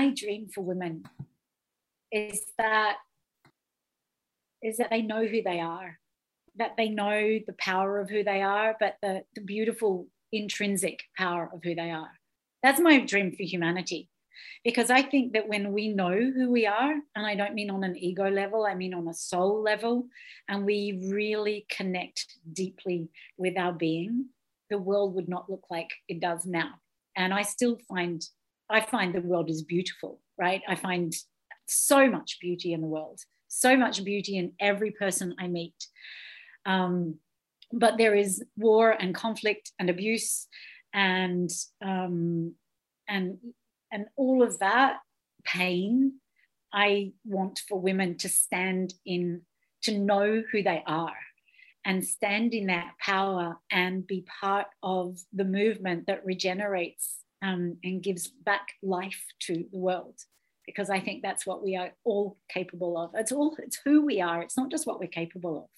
my dream for women is that is that they know who they are, that they know the power of who they are, but the, the beautiful intrinsic power of who they are. That's my dream for humanity. Because I think that when we know who we are, and I don't mean on an ego level, I mean on a soul level, and we really connect deeply with our being, the world would not look like it does now. And I still find, I find the world is beautiful, right? I find so much beauty in the world, so much beauty in every person I meet. Um, but there is war and conflict and abuse and um, and and all of that pain i want for women to stand in to know who they are and stand in that power and be part of the movement that regenerates um, and gives back life to the world because i think that's what we are all capable of it's all it's who we are it's not just what we're capable of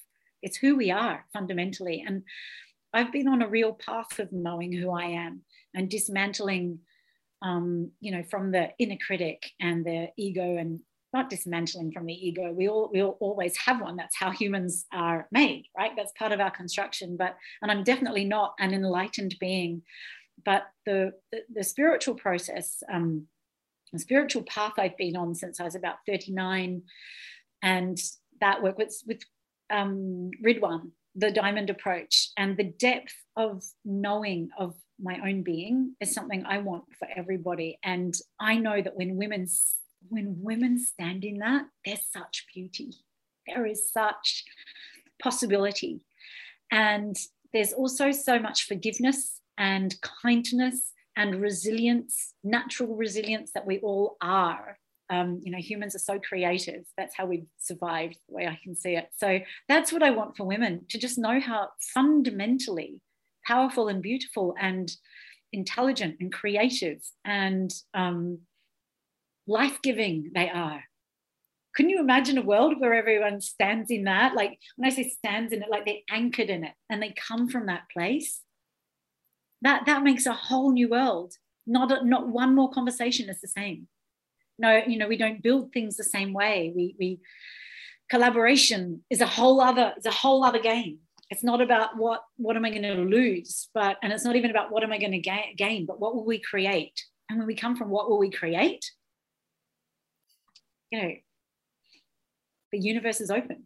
it's who we are fundamentally and i've been on a real path of knowing who i am and dismantling um, you know, from the inner critic and the ego and not dismantling from the ego. We all we all always have one. That's how humans are made, right? That's part of our construction. But and I'm definitely not an enlightened being, but the the, the spiritual process, um, the spiritual path I've been on since I was about 39, and that work with with um, Ridhwan, the diamond approach, and the depth of knowing of my own being is something I want for everybody. And I know that when women when women stand in that, there's such beauty. There is such possibility. And there's also so much forgiveness and kindness and resilience, natural resilience that we all are. Um, you know, humans are so creative. That's how we've survived, the way I can see it. So that's what I want for women to just know how fundamentally powerful and beautiful and intelligent and creative and um, life giving they are. Couldn't you imagine a world where everyone stands in that? Like when I say stands in it, like they're anchored in it and they come from that place. That that makes a whole new world. Not a, not one more conversation is the same. No, you know we don't build things the same way. We we collaboration is a whole other it's a whole other game it's not about what what am i going to lose but and it's not even about what am i going to ga- gain but what will we create and when we come from what will we create you know the universe is open